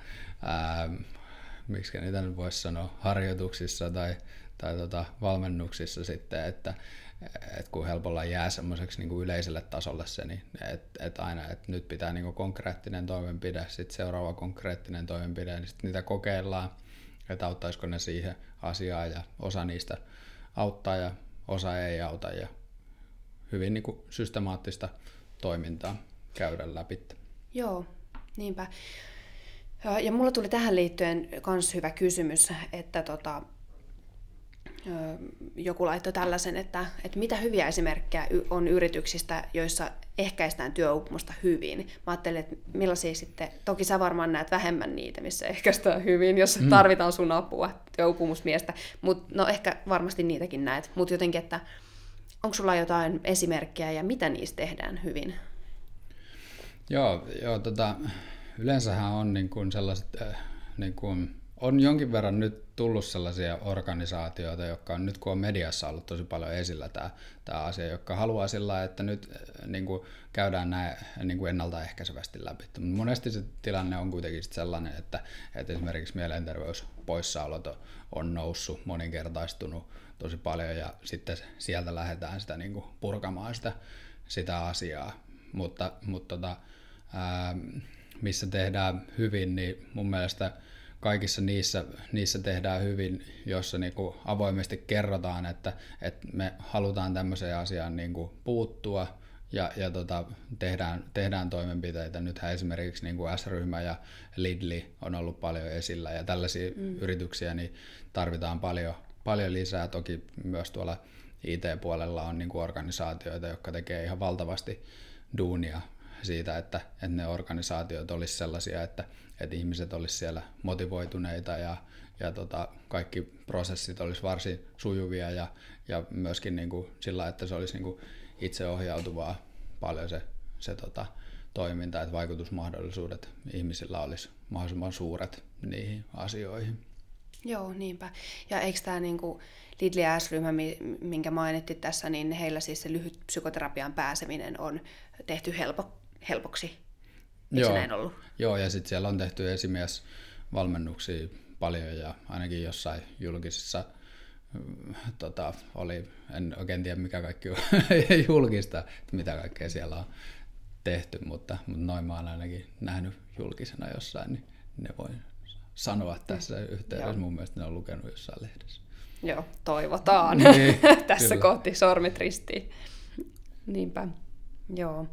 ää, miksi niitä nyt voisi sanoa, harjoituksissa tai, tai tota, valmennuksissa sitten, että et kun helpolla jää semmoiseksi niin yleiselle tasolle se, niin että et aina, että nyt pitää niin kuin konkreettinen toimenpide, sitten seuraava konkreettinen toimenpide, niin sitten niitä kokeillaan, että auttaisiko ne siihen asiaan ja osa niistä auttaa ja osa ei auta ja hyvin niin kuin systemaattista toimintaa käydä läpi. Joo, niinpä. Ja mulla tuli tähän liittyen myös hyvä kysymys, että tota, joku laittoi tällaisen, että, että mitä hyviä esimerkkejä on yrityksistä, joissa ehkäistään työuupumusta hyvin. Mä ajattelin, että millaisia sitten, toki sä varmaan näet vähemmän niitä, missä ehkäistään hyvin, jos mm. tarvitaan sun apua, työuupumusmiestä, mutta no ehkä varmasti niitäkin näet, mutta jotenkin, että onko sulla jotain esimerkkejä ja mitä niistä tehdään hyvin? Joo, joo tota, yleensähän on niin kuin sellaiset, äh, niin kuin, on jonkin verran nyt tullut sellaisia organisaatioita, jotka on nyt kun on mediassa ollut tosi paljon esillä tämä, tämä asia, jotka haluaa sillä että nyt äh, niin kuin, käydään näin niin kuin ennaltaehkäisevästi läpi. Monesti se tilanne on kuitenkin sellainen, että, että esimerkiksi mielenterveyspoissaolot on noussut, moninkertaistunut tosi paljon ja sitten sieltä lähdetään sitä niin kuin, purkamaan sitä, sitä asiaa. Mutta, mutta tota, ää, missä tehdään hyvin, niin mun mielestä kaikissa niissä, niissä tehdään hyvin, jossa niin kuin avoimesti kerrotaan, että, että me halutaan tämmöiseen asiaan niin kuin puuttua ja, ja tota, tehdään, tehdään toimenpiteitä. Nythän esimerkiksi niin kuin S-ryhmä ja Lidli on ollut paljon esillä ja tällaisia mm. yrityksiä niin tarvitaan paljon, paljon lisää. Toki myös tuolla IT-puolella on niin kuin organisaatioita, jotka tekee ihan valtavasti duunia siitä, että, että ne organisaatiot olisi sellaisia, että, että ihmiset olisi siellä motivoituneita ja, ja tota, kaikki prosessit olisi varsin sujuvia ja, ja myöskin niin kuin sillä, että se olisi niin kuin itseohjautuvaa paljon se, se tota, toiminta, että vaikutusmahdollisuudet ihmisillä olisi mahdollisimman suuret niihin asioihin. Joo, niinpä. Ja eikö tämä niinku Lidl S-ryhmä, minkä mainittiin tässä, niin heillä siis se lyhyt psykoterapian pääseminen on tehty helpo, helpoksi. Eikö Joo. se näin ollut? Joo, ja sitten siellä on tehty esimiesvalmennuksia paljon ja ainakin jossain julkisissa mm, tota, oli, en oikein tiedä mikä kaikki on julkista, että mitä kaikkea siellä on tehty, mutta, mutta noin mä oon ainakin nähnyt julkisena jossain, niin ne voi sanoa tässä yhteydessä. Joo. Mun mielestä ne on lukenut jossain lehdessä. Joo, toivotaan. Niin, tässä kyllä. kohti sormit ristiin. Niinpä, joo.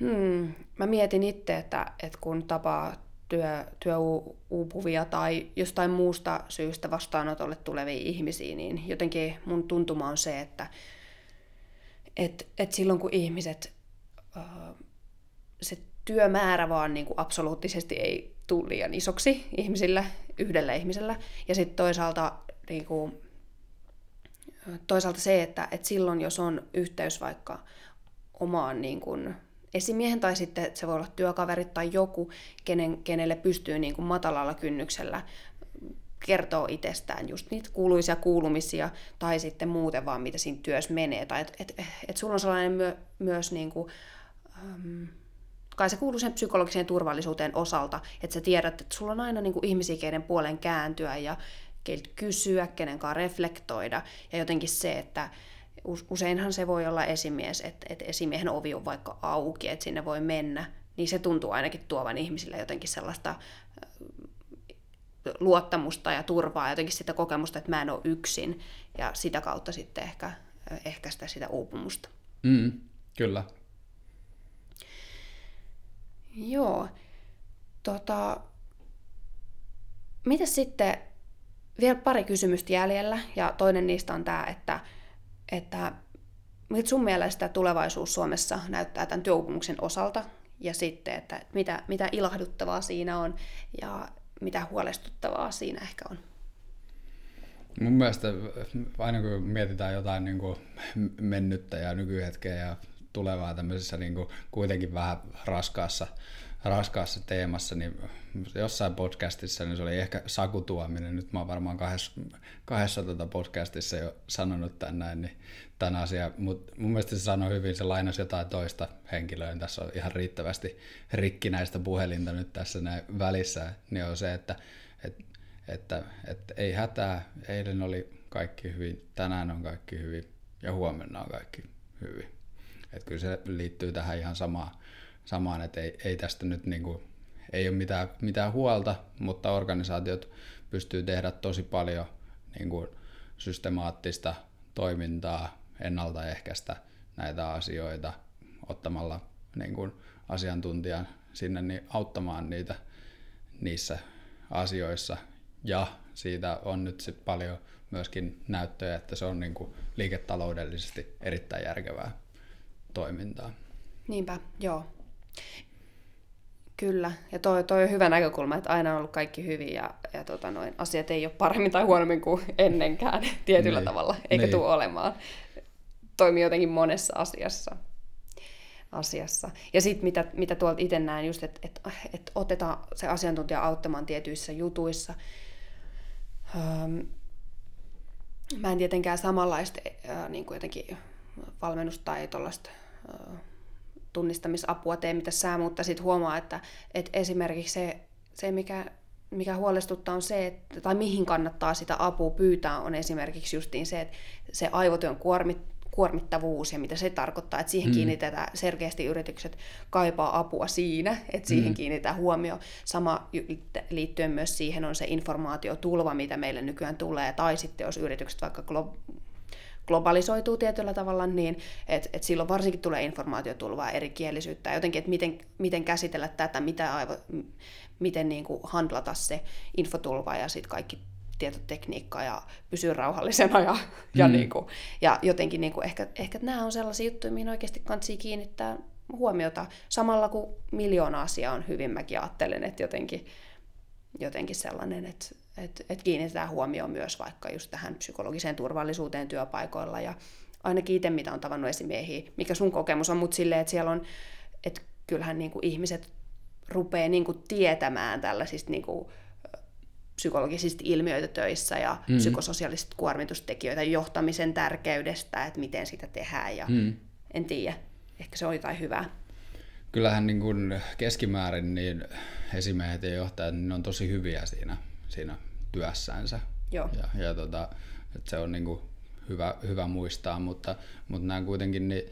Hmm. Mä mietin itse, että, että kun tapaa työ, työuupuvia tai jostain muusta syystä vastaanotolle tulevia ihmisiä, niin jotenkin mun tuntuma on se, että et, et silloin kun ihmiset, se työmäärä vaan niin kuin absoluuttisesti ei tule liian isoksi ihmisillä, yhdellä ihmisellä, ja sitten toisaalta niin kuin, toisaalta se, että, että silloin jos on yhteys vaikka omaan niin kuin, esimiehen tai sitten se voi olla työkaverit tai joku, kenen, kenelle pystyy niin kuin matalalla kynnyksellä kertoo itsestään just niitä kuuluisia kuulumisia tai sitten muuten vaan, mitä siinä työssä menee. Tai että et, et sulla on sellainen myö, myös, niin kuin, um, kai se kuuluu sen psykologiseen turvallisuuteen osalta, että sä tiedät, että sulla on aina niin kuin ihmisiä, keiden puolen kääntyä ja keiltä kysyä, kenen kanssa reflektoida. Ja jotenkin se, että useinhan se voi olla esimies, että, että esimiehen ovi on vaikka auki, että sinne voi mennä, niin se tuntuu ainakin tuovan ihmisille jotenkin sellaista luottamusta ja turvaa, jotenkin sitä kokemusta, että mä en ole yksin, ja sitä kautta sitten ehkä ehkäistä sitä uupumusta. Mm, kyllä. Joo. Tota, mitä sitten, vielä pari kysymystä jäljellä, ja toinen niistä on tämä, että että miltä sun mielestä tulevaisuus Suomessa näyttää tämän työuupumuksen osalta ja sitten, että mitä, mitä ilahduttavaa siinä on ja mitä huolestuttavaa siinä ehkä on? Mun mielestä aina kun mietitään jotain niin kuin mennyttä ja nykyhetkeä ja tulevaa tämmöisessä niin kuin kuitenkin vähän raskaassa raskaassa teemassa, niin jossain podcastissa niin se oli ehkä sakutuominen. Nyt mä oon varmaan kahdessa, kahdessa tuota podcastissa jo sanonut tämän näin, niin tämän asian, mutta mun mielestä se sanoi hyvin, se lainasi jotain toista henkilöä, niin tässä on ihan riittävästi rikkinäistä puhelinta nyt tässä näin välissä, niin on se, että, että, että, että ei hätää, eilen oli kaikki hyvin, tänään on kaikki hyvin ja huomenna on kaikki hyvin. Että kyllä se liittyy tähän ihan samaan samaan, että ei, ei tästä nyt niin kuin, ei ole mitään, mitään huolta, mutta organisaatiot pystyy tehdä tosi paljon niin kuin systemaattista toimintaa, ennaltaehkäistä näitä asioita ottamalla niin kuin asiantuntijan sinne niin auttamaan niitä niissä asioissa. Ja siitä on nyt sit paljon myöskin näyttöjä, että se on niin kuin liiketaloudellisesti erittäin järkevää toimintaa. Niinpä, joo. Kyllä, ja toi, toi on hyvä näkökulma, että aina on ollut kaikki hyvin ja, ja tota noin, asiat ei ole paremmin tai huonommin kuin ennenkään tietyllä niin. tavalla, eikä niin. tule olemaan. Toimii jotenkin monessa asiassa. asiassa. Ja sitten mitä, mitä tuolta itse näen, just että et, et otetaan se asiantuntija auttamaan tietyissä jutuissa. Öm, mä en tietenkään samanlaista äh, niin kuin jotenkin valmennusta tai tuollaista äh, tunnistamisapua tee, mitä sä, mutta sitten huomaa, että, että esimerkiksi se, se mikä, mikä huolestuttaa on se, että, tai mihin kannattaa sitä apua pyytää, on esimerkiksi justiin se, että se aivotyön kuormit, kuormittavuus ja mitä se tarkoittaa, että siihen mm. kiinnitetään selkeästi yritykset kaipaa apua siinä, että siihen mm. kiinnitetään huomio. Sama liittyen myös siihen on se informaatiotulva, mitä meille nykyään tulee, tai sitten jos yritykset vaikka globalisoituu tietyllä tavalla, niin että et silloin varsinkin tulee informaatiotulvaa, kielisyyttä, jotenkin, että miten, miten käsitellä tätä, mitä aivo, miten niin kuin handlata se infotulva ja sitten kaikki tietotekniikka ja pysyä rauhallisena ja, mm. ja, niin kuin, ja jotenkin niin kuin ehkä, ehkä nämä on sellaisia juttuja, mihin oikeasti kansi kiinnittää huomiota samalla kun miljoona asiaa on hyvin, mäkin ajattelen, että jotenkin, jotenkin sellainen, että että et kiinnitetään huomioon myös vaikka just tähän psykologiseen turvallisuuteen työpaikoilla ja ainakin itse mitä on tavannut esimiehiä, mikä sun kokemus on, mutta silleen, että siellä on, että kyllähän niin kuin ihmiset rupeaa niin kuin tietämään tällaisista niin kuin psykologisista ilmiöitä töissä ja mm. psykososiaalisista kuormitustekijöitä, johtamisen tärkeydestä, että miten sitä tehdään ja mm. en tiedä, ehkä se on jotain hyvää. Kyllähän niin kuin keskimäärin niin esimiehet ja johtajat niin on tosi hyviä siinä, siinä työssänsä. Joo. Ja, ja tota, että se on niin kuin hyvä, hyvä muistaa, mutta, mutta nämä kuitenkin ni,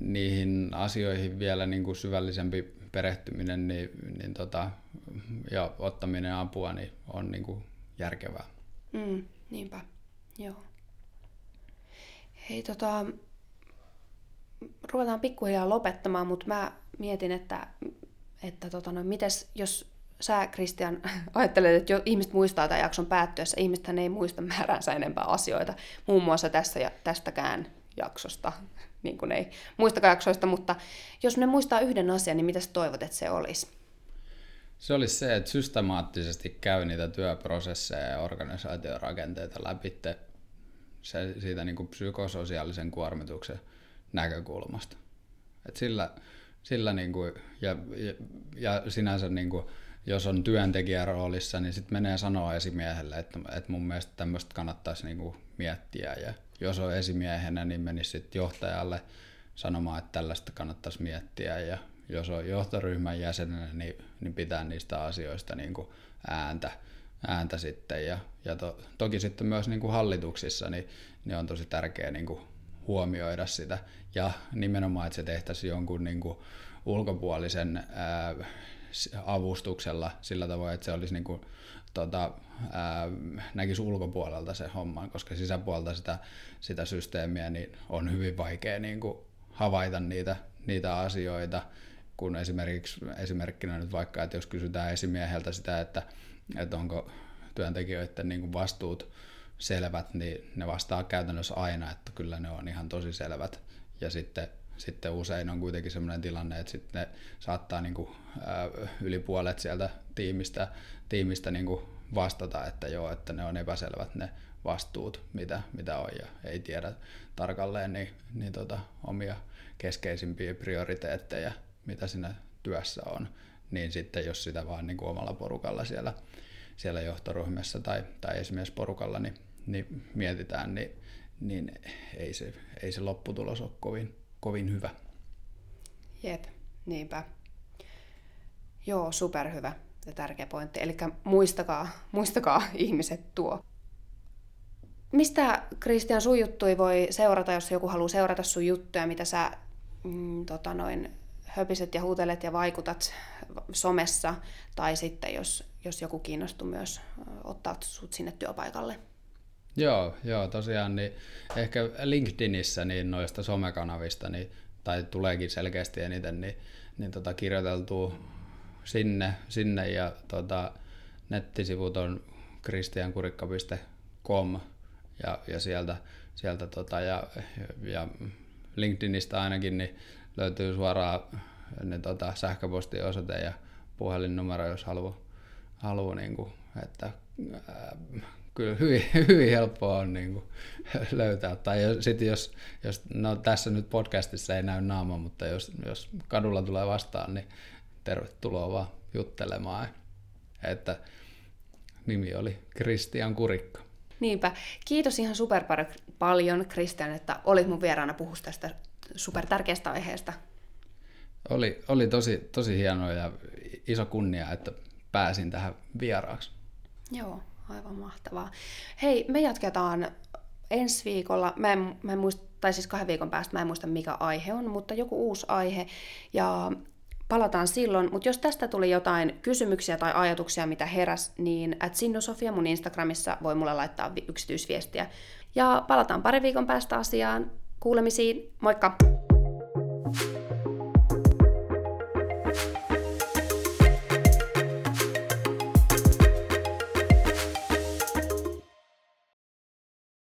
niihin asioihin vielä niin kuin syvällisempi perehtyminen niin, niin tota, ja ottaminen apua niin on niin kuin järkevää. Mm, niinpä, joo. Hei tota, ruvetaan pikkuhiljaa lopettamaan, mutta mä mietin, että, että tota, no, mites, jos sä, Kristian, ajattelet, että jo ihmiset muistaa tämän jakson päättyessä, ihmisethän ei muista määränsä enempää asioita, muun muassa tässä ja tästäkään jaksosta, niin kuin ei muistakaan jaksoista, mutta jos ne muistaa yhden asian, niin mitä sä toivot, että se olisi? Se olisi se, että systemaattisesti käy niitä työprosesseja ja organisaatiorakenteita läpi se, siitä niin kuin psykososiaalisen kuormituksen näkökulmasta. Et sillä, sillä niin kuin, ja, ja, ja sinänsä niin kuin, jos on työntekijän roolissa, niin sitten menee sanoa esimiehelle, että, että mun mielestä tämmöistä kannattaisi niinku miettiä. Ja jos on esimiehenä, niin menisi sitten johtajalle sanomaan, että tällaista kannattaisi miettiä. Ja jos on johtoryhmän jäsenenä, niin, niin pitää niistä asioista niinku ääntä, ääntä sitten. Ja, ja to, toki sitten myös niinku hallituksissa niin, niin on tosi tärkeää niinku huomioida sitä. Ja nimenomaan, että se tehtäisiin jonkun niinku ulkopuolisen ää, avustuksella sillä tavoin, että se olisi niin kuin, tota, ää, näkisi ulkopuolelta se homma, koska sisäpuolta sitä, sitä systeemiä niin on hyvin vaikea niin kuin havaita niitä, niitä asioita, kun esimerkiksi esimerkkinä nyt vaikka, että jos kysytään esimieheltä sitä, että, että onko työntekijöiden niin kuin vastuut selvät, niin ne vastaa käytännössä aina, että kyllä ne on ihan tosi selvät. Ja sitten sitten usein on kuitenkin sellainen tilanne, että sitten ne saattaa niin kuin, ää, yli puolet sieltä tiimistä, tiimistä niin kuin vastata, että joo, että ne on epäselvät ne vastuut, mitä, mitä on ja ei tiedä tarkalleen niin, niin tota, omia keskeisimpiä prioriteetteja, mitä siinä työssä on, niin sitten jos sitä vaan niin kuin omalla porukalla siellä, siellä johtoryhmässä tai, tai esimerkiksi porukalla niin, niin mietitään, niin, niin ei, se, ei se lopputulos ole kovin, kovin hyvä. Jep, niinpä. Joo, superhyvä ja tärkeä pointti. Eli muistakaa, muistakaa ihmiset tuo. Mistä Kristian sun juttui voi seurata, jos joku haluaa seurata sun juttuja, mitä sä mm, tota noin, höpiset ja huutelet ja vaikutat somessa, tai sitten jos, jos joku kiinnostuu myös ottaa sut sinne työpaikalle? Joo, joo, tosiaan niin ehkä LinkedInissä niin noista somekanavista, niin, tai tuleekin selkeästi eniten, niin, niin tota, kirjoiteltu sinne, sinne ja tota, nettisivut on kristiankurikka.com ja, ja sieltä, sieltä tota, ja, ja LinkedInistä ainakin niin löytyy suoraan niin tota, sähköpostiosoite ja puhelinnumero, jos haluaa, haluaa niin kuin, että ää, kyllä hyvin, hyvin helppoa on niin kuin, löytää. Tai sitten jos, jos, no tässä nyt podcastissa ei näy naama, mutta jos, jos kadulla tulee vastaan, niin tervetuloa vaan juttelemaan. Että nimi oli Kristian Kurikka. Niinpä. Kiitos ihan super paljon, Kristian, että olit mun vieraana puhua tästä super tärkeästä aiheesta. Oli, oli tosi, tosi hienoa ja iso kunnia, että pääsin tähän vieraaksi. Joo, aivan mahtavaa. Hei, me jatketaan ensi viikolla. Mä en, mä en muista, tai siis kahden viikon päästä, mä en muista mikä aihe on, mutta joku uusi aihe. Ja palataan silloin, mutta jos tästä tuli jotain kysymyksiä tai ajatuksia, mitä heräs, niin at Sofia mun Instagramissa voi mulle laittaa yksityisviestiä. Ja palataan pari viikon päästä asiaan. Kuulemisiin, moikka!